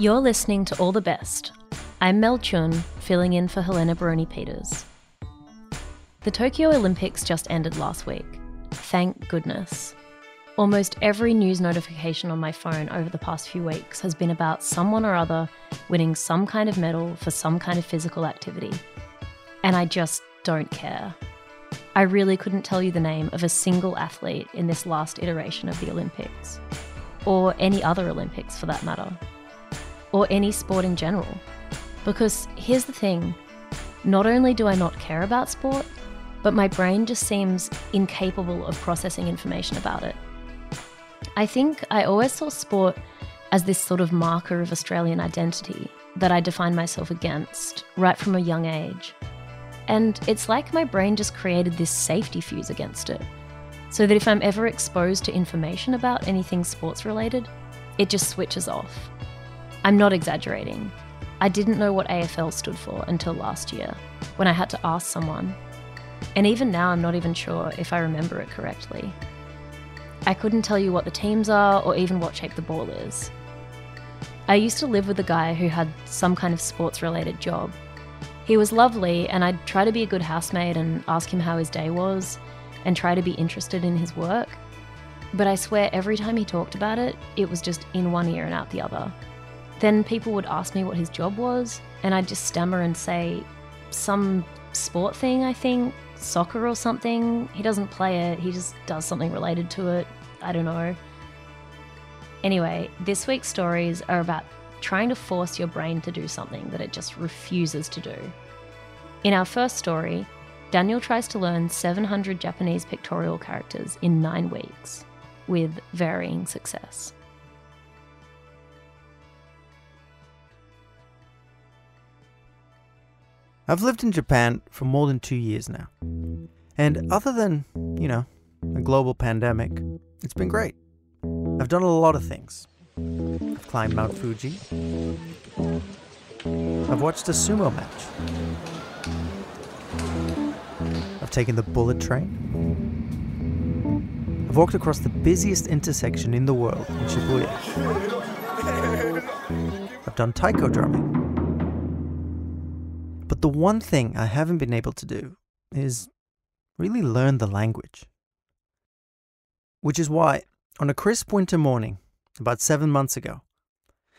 You're listening to All the Best. I'm Mel Chun, filling in for Helena Baroni Peters. The Tokyo Olympics just ended last week. Thank goodness. Almost every news notification on my phone over the past few weeks has been about someone or other winning some kind of medal for some kind of physical activity. And I just don't care. I really couldn't tell you the name of a single athlete in this last iteration of the Olympics, or any other Olympics for that matter, or any sport in general. Because here's the thing not only do I not care about sport, but my brain just seems incapable of processing information about it. I think I always saw sport as this sort of marker of Australian identity that I defined myself against right from a young age. And it's like my brain just created this safety fuse against it. So that if I'm ever exposed to information about anything sports related, it just switches off. I'm not exaggerating. I didn't know what AFL stood for until last year, when I had to ask someone. And even now, I'm not even sure if I remember it correctly. I couldn't tell you what the teams are or even what shape the ball is. I used to live with a guy who had some kind of sports related job. He was lovely, and I'd try to be a good housemate and ask him how his day was and try to be interested in his work. But I swear every time he talked about it, it was just in one ear and out the other. Then people would ask me what his job was, and I'd just stammer and say, some sport thing, I think, soccer or something. He doesn't play it, he just does something related to it. I don't know. Anyway, this week's stories are about trying to force your brain to do something that it just refuses to do. In our first story, Daniel tries to learn 700 Japanese pictorial characters in nine weeks, with varying success. I've lived in Japan for more than two years now. And other than, you know, a global pandemic, it's been great. I've done a lot of things. I've climbed Mount Fuji. I've watched a sumo match. I've taken the bullet train. I've walked across the busiest intersection in the world in Shibuya. I've done taiko drumming. But the one thing I haven't been able to do is really learn the language. Which is why, on a crisp winter morning, about seven months ago,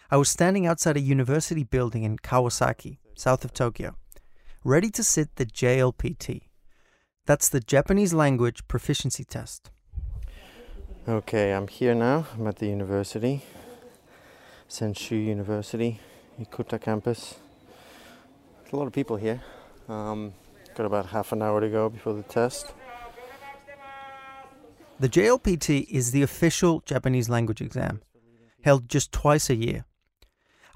I was standing outside a university building in Kawasaki, south of Tokyo, ready to sit the JLPT. That's the Japanese language proficiency test. Okay, I'm here now. I'm at the university, Senshu University, Ikuta campus. There's a lot of people here. Um, got about half an hour to go before the test. The JLPT is the official Japanese language exam, held just twice a year.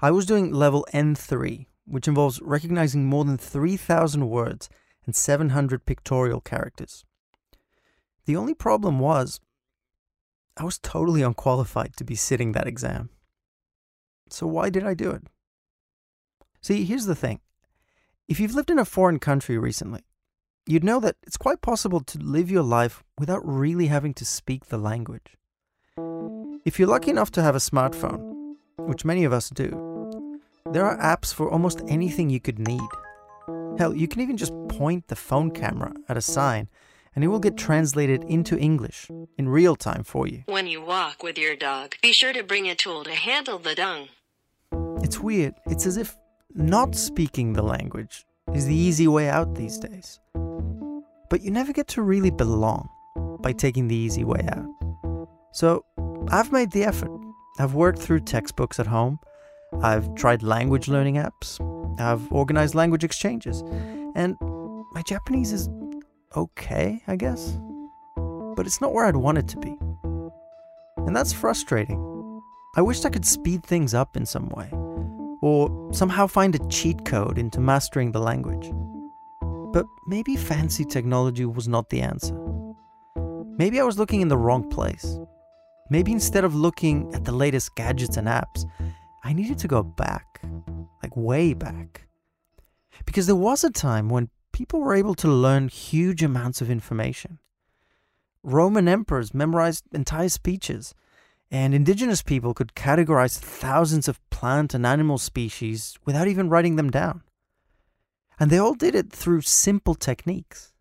I was doing level N3, which involves recognizing more than 3,000 words and 700 pictorial characters. The only problem was, I was totally unqualified to be sitting that exam. So why did I do it? See, here's the thing. If you've lived in a foreign country recently, you'd know that it's quite possible to live your life without really having to speak the language. If you're lucky enough to have a smartphone, which many of us do, there are apps for almost anything you could need. Hell, you can even just point the phone camera at a sign and it will get translated into English in real time for you. When you walk with your dog, be sure to bring a tool to handle the dung. It's weird. It's as if not speaking the language is the easy way out these days. But you never get to really belong by taking the easy way out. So I've made the effort. I've worked through textbooks at home. I've tried language learning apps. I've organized language exchanges. And my Japanese is okay, I guess. But it's not where I'd want it to be. And that's frustrating. I wished I could speed things up in some way, or somehow find a cheat code into mastering the language. But maybe fancy technology was not the answer. Maybe I was looking in the wrong place. Maybe instead of looking at the latest gadgets and apps, I needed to go back, like way back. Because there was a time when people were able to learn huge amounts of information. Roman emperors memorized entire speeches. And indigenous people could categorize thousands of plant and animal species without even writing them down. And they all did it through simple techniques.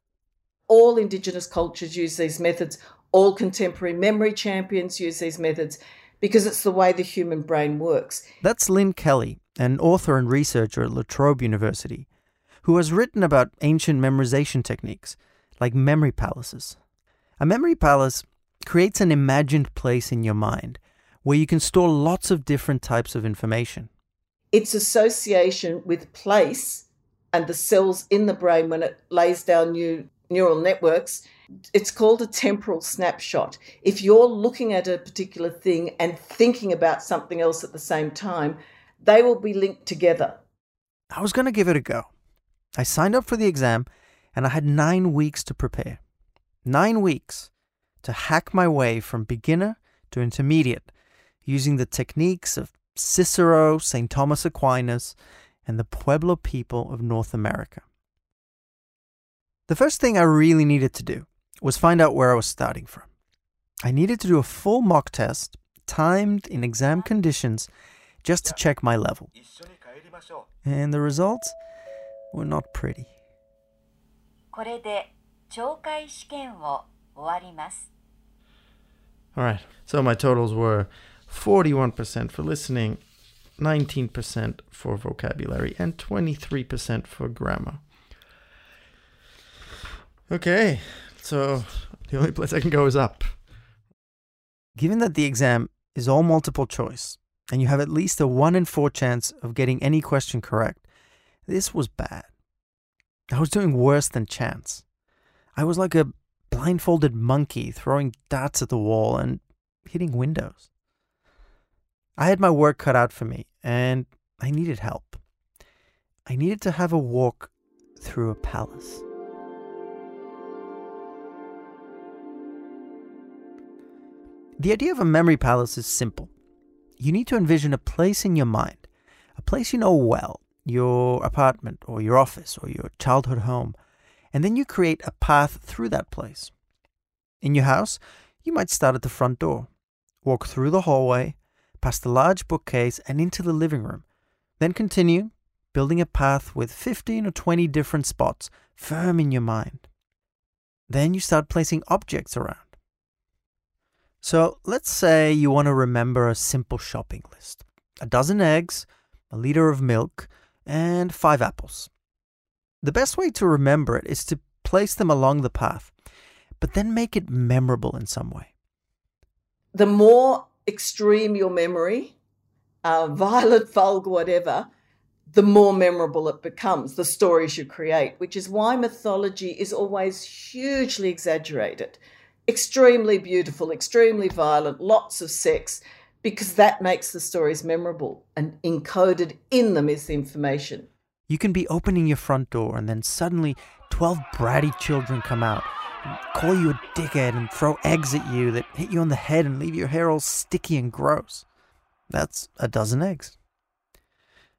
All Indigenous cultures use these methods, all contemporary memory champions use these methods because it's the way the human brain works. That's Lynne Kelly, an author and researcher at La Trobe University, who has written about ancient memorization techniques like memory palaces. A memory palace creates an imagined place in your mind where you can store lots of different types of information. Its association with place and the cells in the brain when it lays down new neural networks, it's called a temporal snapshot. If you're looking at a particular thing and thinking about something else at the same time, they will be linked together. I was going to give it a go. I signed up for the exam and I had nine weeks to prepare. Nine weeks to hack my way from beginner to intermediate using the techniques of Cicero, St. Thomas Aquinas, and the Pueblo people of North America. The first thing I really needed to do was find out where I was starting from. I needed to do a full mock test, timed in exam conditions, just to check my level. And the results were not pretty. これで聴解試験を終わります。All right. So my totals were 41% for listening, 19% for vocabulary, and 23% for grammar. Okay. So the only place I can go is up. Given that the exam is all multiple choice, and you have at least a 1 in 4 chance of getting any question correct, this was bad. I was doing worse than chance. I was like a blindfolded monkey throwing dots at the wall and hitting windows. I had my work cut out for me, and I needed help. I needed to have a walk through a palace. The idea of a memory palace is simple. You need to envision a place in your mind, a place you know well, your apartment or your office or your childhood home, and then you create a path through that place. In your house, you might start at the front door, walk through the hallway, past the large bookcase, and into the living room. Then continue, building a path with 15 or 20 different spots firm in your mind. Then you start placing objects around. So let's say you want to remember a simple shopping list a dozen eggs, a liter of milk, and five apples. The best way to remember it is to place them along the path, but then make it memorable in some way. The more extreme your memory, uh, violent, vulgar, whatever, the more memorable it becomes, the stories you create, which is why mythology is always hugely exaggerated, extremely beautiful, extremely violent, lots of sex, because that makes the stories memorable and encoded in them is the information. You can be opening your front door and then suddenly 12 bratty children come out and call you a dickhead and throw eggs at you that hit you on the head and leave your hair all sticky and gross. That's a dozen eggs.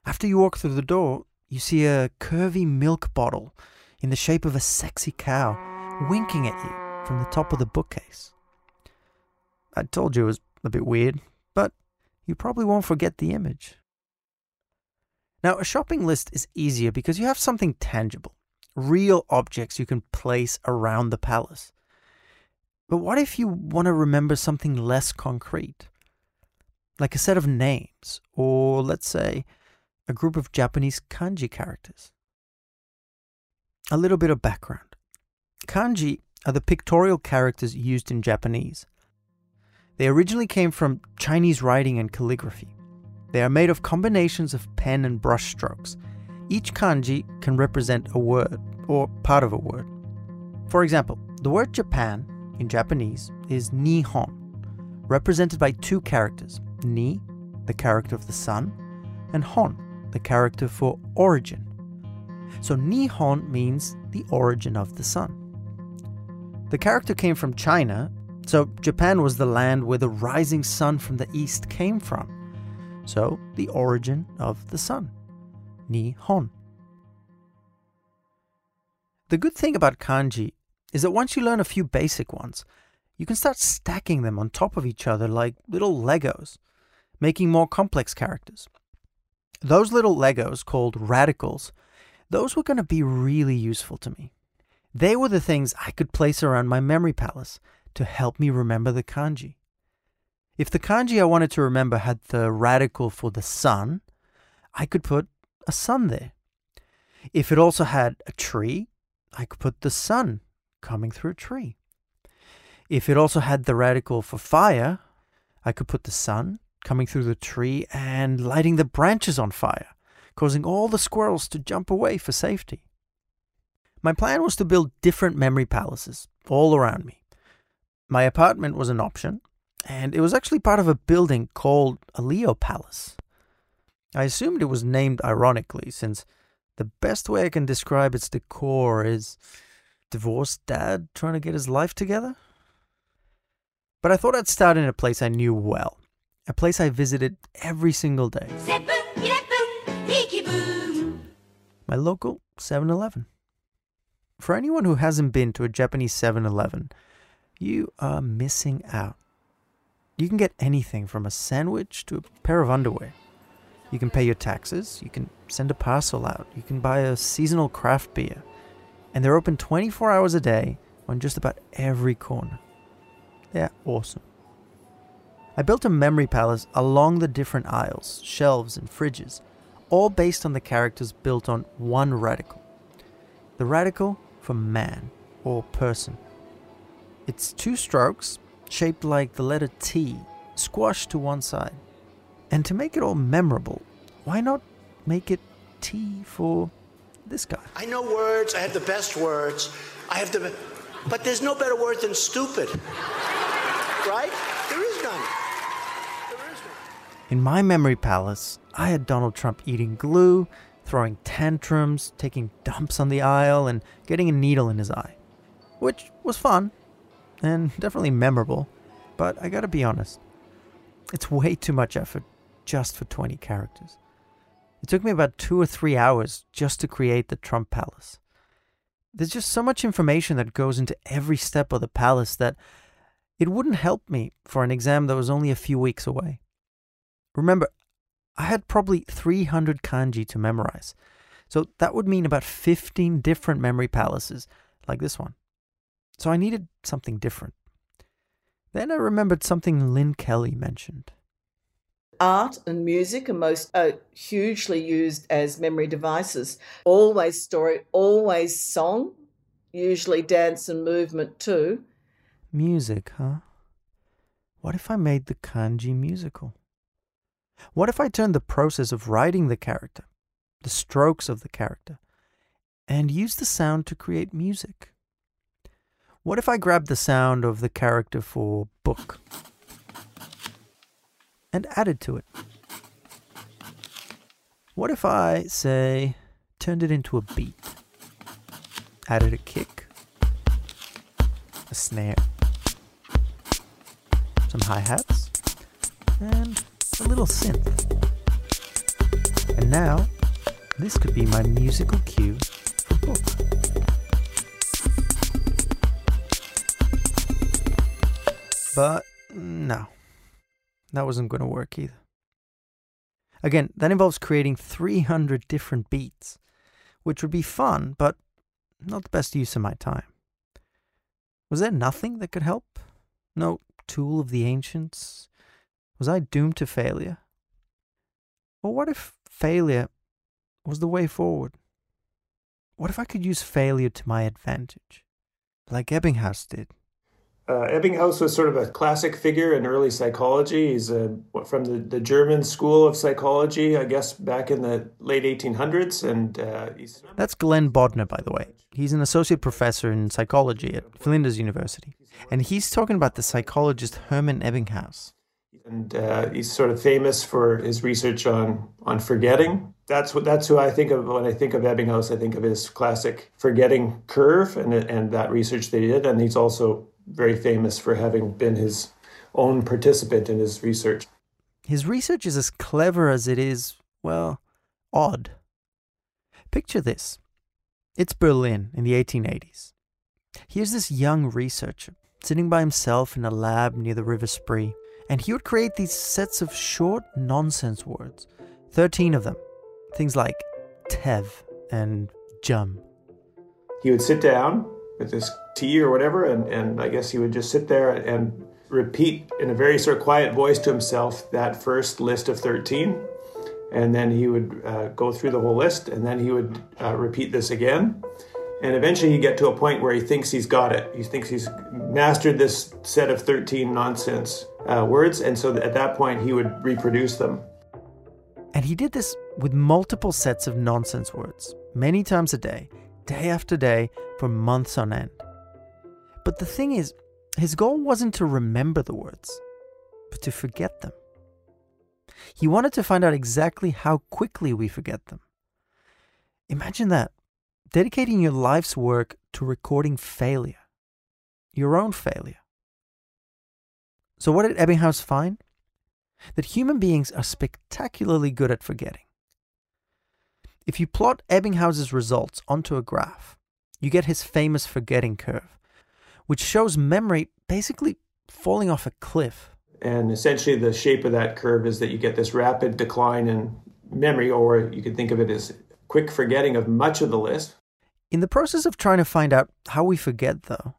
After you walk through the door, you see a curvy milk bottle in the shape of a sexy cow winking at you from the top of the bookcase. I told you it was a bit weird, but you probably won't forget the image. Now, a shopping list is easier because you have something tangible, real objects you can place around the palace. But what if you want to remember something less concrete? Like a set of names, or let's say, a group of Japanese kanji characters. A little bit of background. Kanji are the pictorial characters used in Japanese. They originally came from Chinese writing and calligraphy. They are made of combinations of pen and brush strokes. Each kanji can represent a word or part of a word. For example, the word Japan in Japanese is Nihon, represented by two characters Ni, the character of the sun, and Hon, the character for origin. So Nihon means the origin of the sun. The character came from China, so Japan was the land where the rising sun from the east came from. So the origin of the sun. Nihon. The good thing about kanji is that once you learn a few basic ones, you can start stacking them on top of each other like little Legos, making more complex characters. Those little Legos, called radicals, those were going to be really useful to me. They were the things I could place around my memory palace to help me remember the kanji. If the kanji I wanted to remember had the radical for the sun, I could put a sun there. If it also had a tree, I could put the sun coming through a tree. If it also had the radical for fire, I could put the sun coming through the tree and lighting the branches on fire, causing all the squirrels to jump away for safety. My plan was to build different memory palaces all around me. My apartment was an option, and it was actually part of a building called a Leo Palace. I assumed it was named ironically, since the best way I can describe its decor is divorced dad trying to get his life together. But I thought I'd start in a place I knew well, a place I visited every single day. My local 7 Eleven. For anyone who hasn't been to a Japanese 7 Eleven, you are missing out. You can get anything from a sandwich to a pair of underwear. You can pay your taxes, you can send a parcel out, you can buy a seasonal craft beer. And they're open 24 hours a day on just about every corner. They're awesome. I built a memory palace along the different aisles, shelves, and fridges, all based on the characters built on one radical. The radical for man or person. It's two strokes, shaped like the letter T, squashed to one side. And to make it all memorable, why not make it T for this guy? I know words. I have the best words. I have the, but there's no better word than stupid. right? There is none. There is none. In my memory palace, I had Donald Trump eating glue, throwing tantrums, taking dumps on the aisle, and getting a needle in his eye. Which was fun, and definitely memorable, but I gotta be honest, it's way too much effort just for 20 characters. It took me about two or three hours just to create the Trump Palace. There's just so much information that goes into every step of the palace that it wouldn't help me for an exam that was only a few weeks away. Remember, I had probably 300 kanji to memorize, so that would mean about 15 different memory palaces like this one. So I needed something different. Then I remembered something Lynne Kelly mentioned. Art and music are most are hugely used as memory devices. Always story, always song, usually dance and movement too. Music, huh? What if I made the kanji musical? What if I turned the process of writing the character, the strokes of the character, and used the sound to create music? What if I grabbed the sound of the character for book and added to it? What if I, say, turned it into a beat, added a kick, a snare, some hi hats, and a little synth? And now, this could be my musical cue for book. But mm, no, that wasn't going to work either. Again, that involves creating 300 different beats, which would be fun, but not the best use of my time. Was there nothing that could help? No tool of the ancients? Was I doomed to failure? Or what if failure was the way forward? What if I could use failure to my advantage, like Ebbinghaus did? Uh, Ebbinghaus was sort of a classic figure in early psychology. He's uh, from the, the German school of psychology, I guess, back in the late 1800s. And uh, he's... That's Glen Bodner, by the way. He's an associate professor in psychology at Flinders University. And he's talking about the psychologist Hermann Ebbinghaus. And uh, he's sort of famous for his research on, on forgetting. That's what that's who I think of when I think of Ebbinghaus. I think of his classic forgetting curve and and that research that he did. And he's also very famous for having been his own participant in his research. His research is as clever as it is, well, odd. Picture this it's Berlin in the 1880s. Here's this young researcher sitting by himself in a lab near the River Spree, and he would create these sets of short nonsense words 13 of them. Things like Tev and Jum. He would sit down with his tea or whatever, and, and I guess he would just sit there and repeat in a very sort of quiet voice to himself that first list of 13. And then he would uh, go through the whole list, and then he would uh, repeat this again. And eventually he'd get to a point where he thinks he's got it. He thinks he's mastered this set of 13 nonsense uh, words. And so at that point, he would reproduce them. And he did this with multiple sets of nonsense words, many times a day, day after day, for months on end. But the thing is, his goal wasn't to remember the words, but to forget them. He wanted to find out exactly how quickly we forget them. Imagine that dedicating your life's work to recording failure, your own failure. So, what did Ebbinghaus find? That human beings are spectacularly good at forgetting. If you plot Ebbinghaus's results onto a graph, you get his famous forgetting curve, which shows memory basically falling off a cliff. And essentially, the shape of that curve is that you get this rapid decline in memory, or you could think of it as quick forgetting of much of the list. In the process of trying to find out how we forget, though,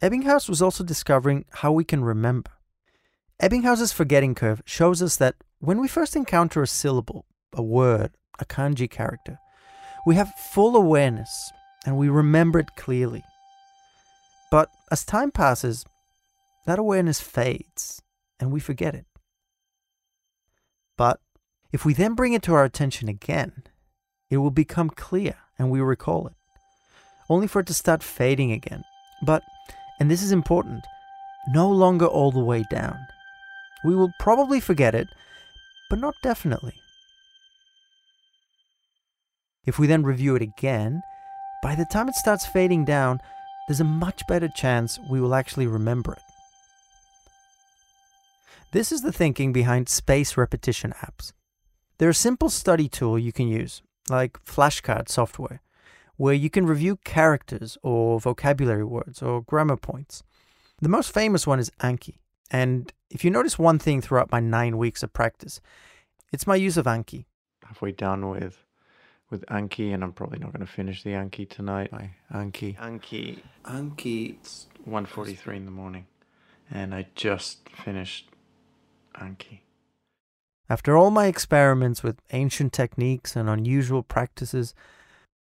Ebbinghaus was also discovering how we can remember. Ebbinghaus's forgetting curve shows us that when we first encounter a syllable, a word, a kanji character, we have full awareness and we remember it clearly. But as time passes, that awareness fades and we forget it. But if we then bring it to our attention again, it will become clear and we recall it, only for it to start fading again. But, and this is important, no longer all the way down. We will probably forget it, but not definitely. If we then review it again, by the time it starts fading down, there's a much better chance we will actually remember it. This is the thinking behind space repetition apps. They're a simple study tool you can use, like flashcard software, where you can review characters or vocabulary words or grammar points. The most famous one is Anki. And if you notice one thing throughout my nine weeks of practice, it's my use of Anki. Halfway done with with Anki, and I'm probably not going to finish the Anki tonight. My Anki, Anki, Anki. It's 1:43 in the morning, and I just finished Anki. After all my experiments with ancient techniques and unusual practices,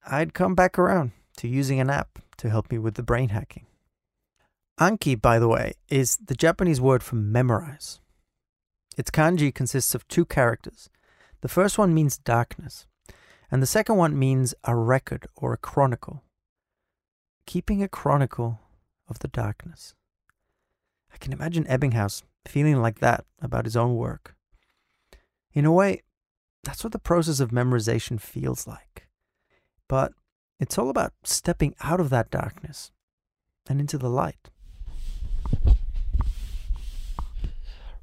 I'd come back around to using an app to help me with the brain hacking. Anki, by the way, is the Japanese word for memorize. Its kanji consists of two characters. The first one means darkness, and the second one means a record or a chronicle. Keeping a chronicle of the darkness. I can imagine Ebbinghaus feeling like that about his own work. In a way, that's what the process of memorization feels like. But it's all about stepping out of that darkness and into the light.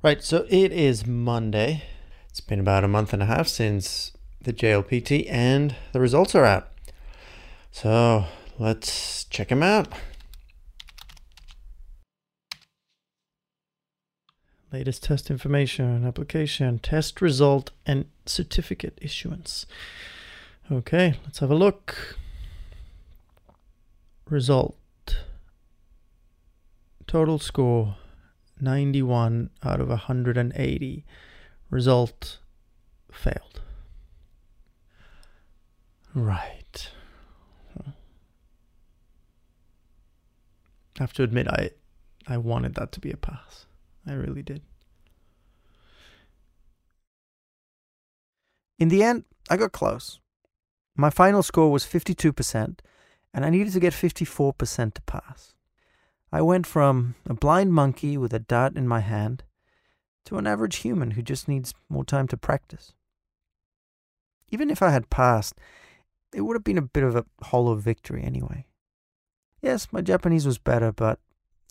Right, so it is Monday. It's been about a month and a half since the JLPT, and the results are out. So let's check them out. Latest test information, application, test result, and certificate issuance. Okay, let's have a look. Result. Total score 91 out of 180. Result failed. Right. I have to admit I I wanted that to be a pass. I really did. In the end, I got close. My final score was 52%, and I needed to get 54% to pass. I went from a blind monkey with a dart in my hand to an average human who just needs more time to practice. Even if I had passed, it would have been a bit of a hollow victory anyway. Yes, my Japanese was better, but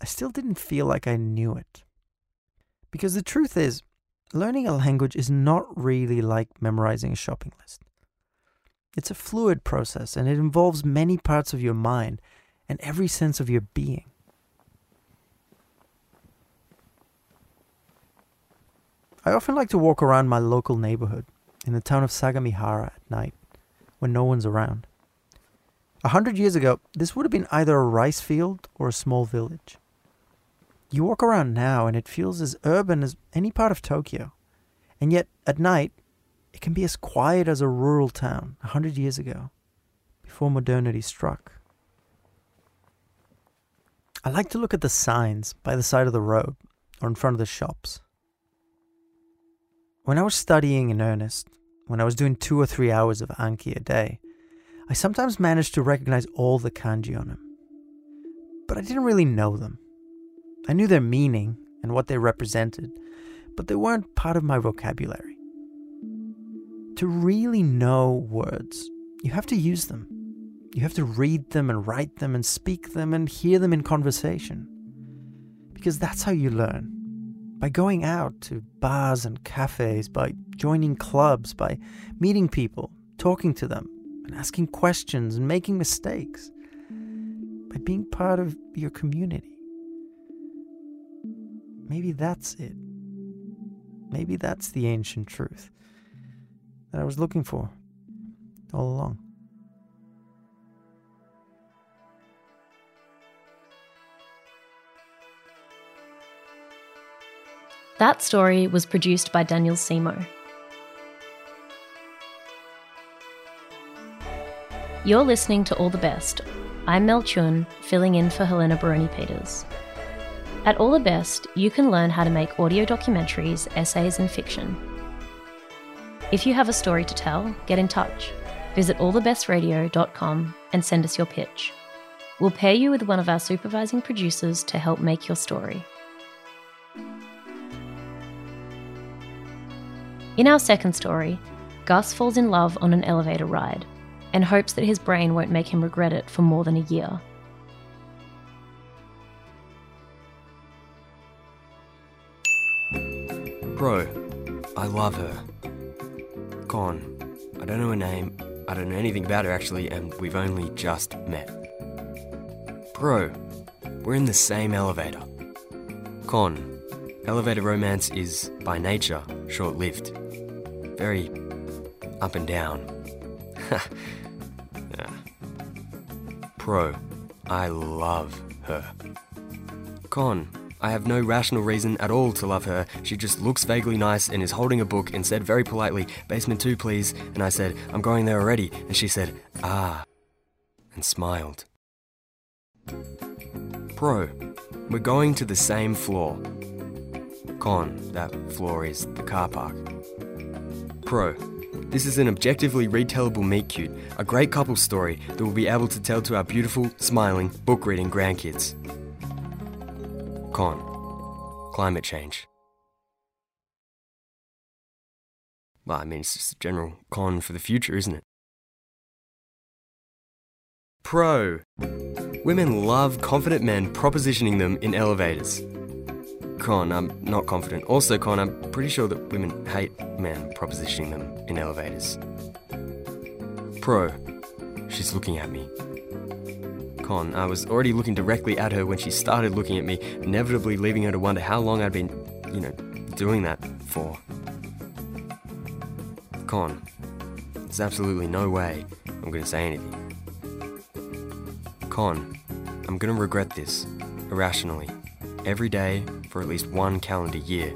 I still didn't feel like I knew it. Because the truth is, learning a language is not really like memorizing a shopping list. It's a fluid process and it involves many parts of your mind and every sense of your being. I often like to walk around my local neighborhood in the town of Sagamihara at night when no one's around. A hundred years ago, this would have been either a rice field or a small village. You walk around now and it feels as urban as any part of Tokyo. And yet, at night, it can be as quiet as a rural town a hundred years ago, before modernity struck. I like to look at the signs by the side of the road or in front of the shops. When I was studying in earnest, when I was doing two or three hours of Anki a day, I sometimes managed to recognize all the kanji on them. But I didn't really know them. I knew their meaning and what they represented, but they weren't part of my vocabulary. To really know words, you have to use them. You have to read them and write them and speak them and hear them in conversation. Because that's how you learn. By going out to bars and cafes, by joining clubs, by meeting people, talking to them, and asking questions and making mistakes, by being part of your community. Maybe that's it. Maybe that's the ancient truth that I was looking for all along. That story was produced by Daniel Simo. You're listening to All the Best. I'm Mel Chun, filling in for Helena Baroni Peters. At All the Best, you can learn how to make audio documentaries, essays, and fiction. If you have a story to tell, get in touch. Visit allthebestradio.com and send us your pitch. We'll pair you with one of our supervising producers to help make your story. In our second story, Gus falls in love on an elevator ride and hopes that his brain won't make him regret it for more than a year. Bro, I love her. Con, I don't know her name, I don't know anything about her actually, and we've only just met. Bro, we're in the same elevator. Con, elevator romance is, by nature, short lived. Very up and down. Yeah. Pro, I love her. Con, I have no rational reason at all to love her. She just looks vaguely nice and is holding a book and said very politely, Basement 2, please. And I said, I'm going there already. And she said, Ah, and smiled. Pro, we're going to the same floor. Con, that floor is the car park. Pro, this is an objectively retellable meet cute, a great couple story that we'll be able to tell to our beautiful, smiling, book reading grandkids. Con. Climate change. Well, I mean, it's just a general con for the future, isn't it? Pro. Women love confident men propositioning them in elevators. Con, I'm not confident. Also, Con, I'm pretty sure that women hate men propositioning them in elevators. Pro, she's looking at me. Con, I was already looking directly at her when she started looking at me, inevitably leaving her to wonder how long I'd been, you know, doing that for. Con, there's absolutely no way I'm gonna say anything. Con, I'm gonna regret this, irrationally, every day for at least one calendar year.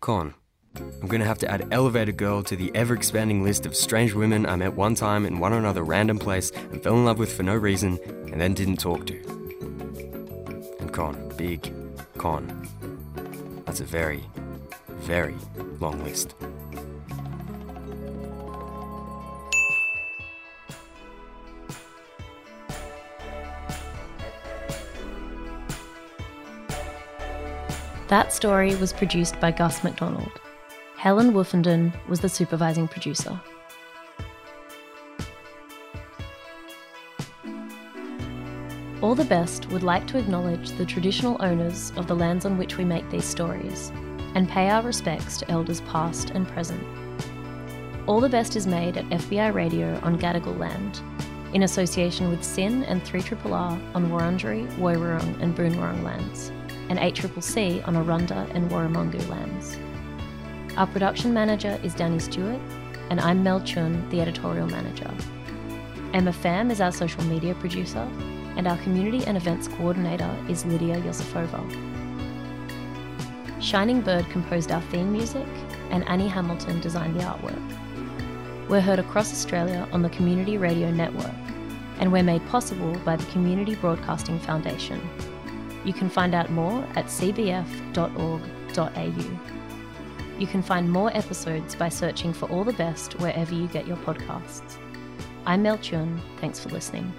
Con, I'm gonna have to add Elevator Girl to the ever expanding list of strange women I met one time in one or another random place and fell in love with for no reason and then didn't talk to. And con, big con. That's a very, very long list. That story was produced by Gus MacDonald. Helen Wolfenden was the supervising producer. All the Best would like to acknowledge the traditional owners of the lands on which we make these stories and pay our respects to elders past and present. All the Best is made at FBI Radio on Gadigal land, in association with SYN and 3RRR on Wurundjeri, Woiwurrung and Boonwurrung lands. And 8CCC on Arrernte and Warumungu lands. Our production manager is Danny Stewart, and I'm Mel Chun, the editorial manager. Emma Pham is our social media producer, and our community and events coordinator is Lydia Yosifova. Shining Bird composed our theme music, and Annie Hamilton designed the artwork. We're heard across Australia on the Community Radio Network, and we're made possible by the Community Broadcasting Foundation. You can find out more at cbf.org.au. You can find more episodes by searching for All the Best wherever you get your podcasts. I'm Mel Chun. Thanks for listening.